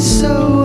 so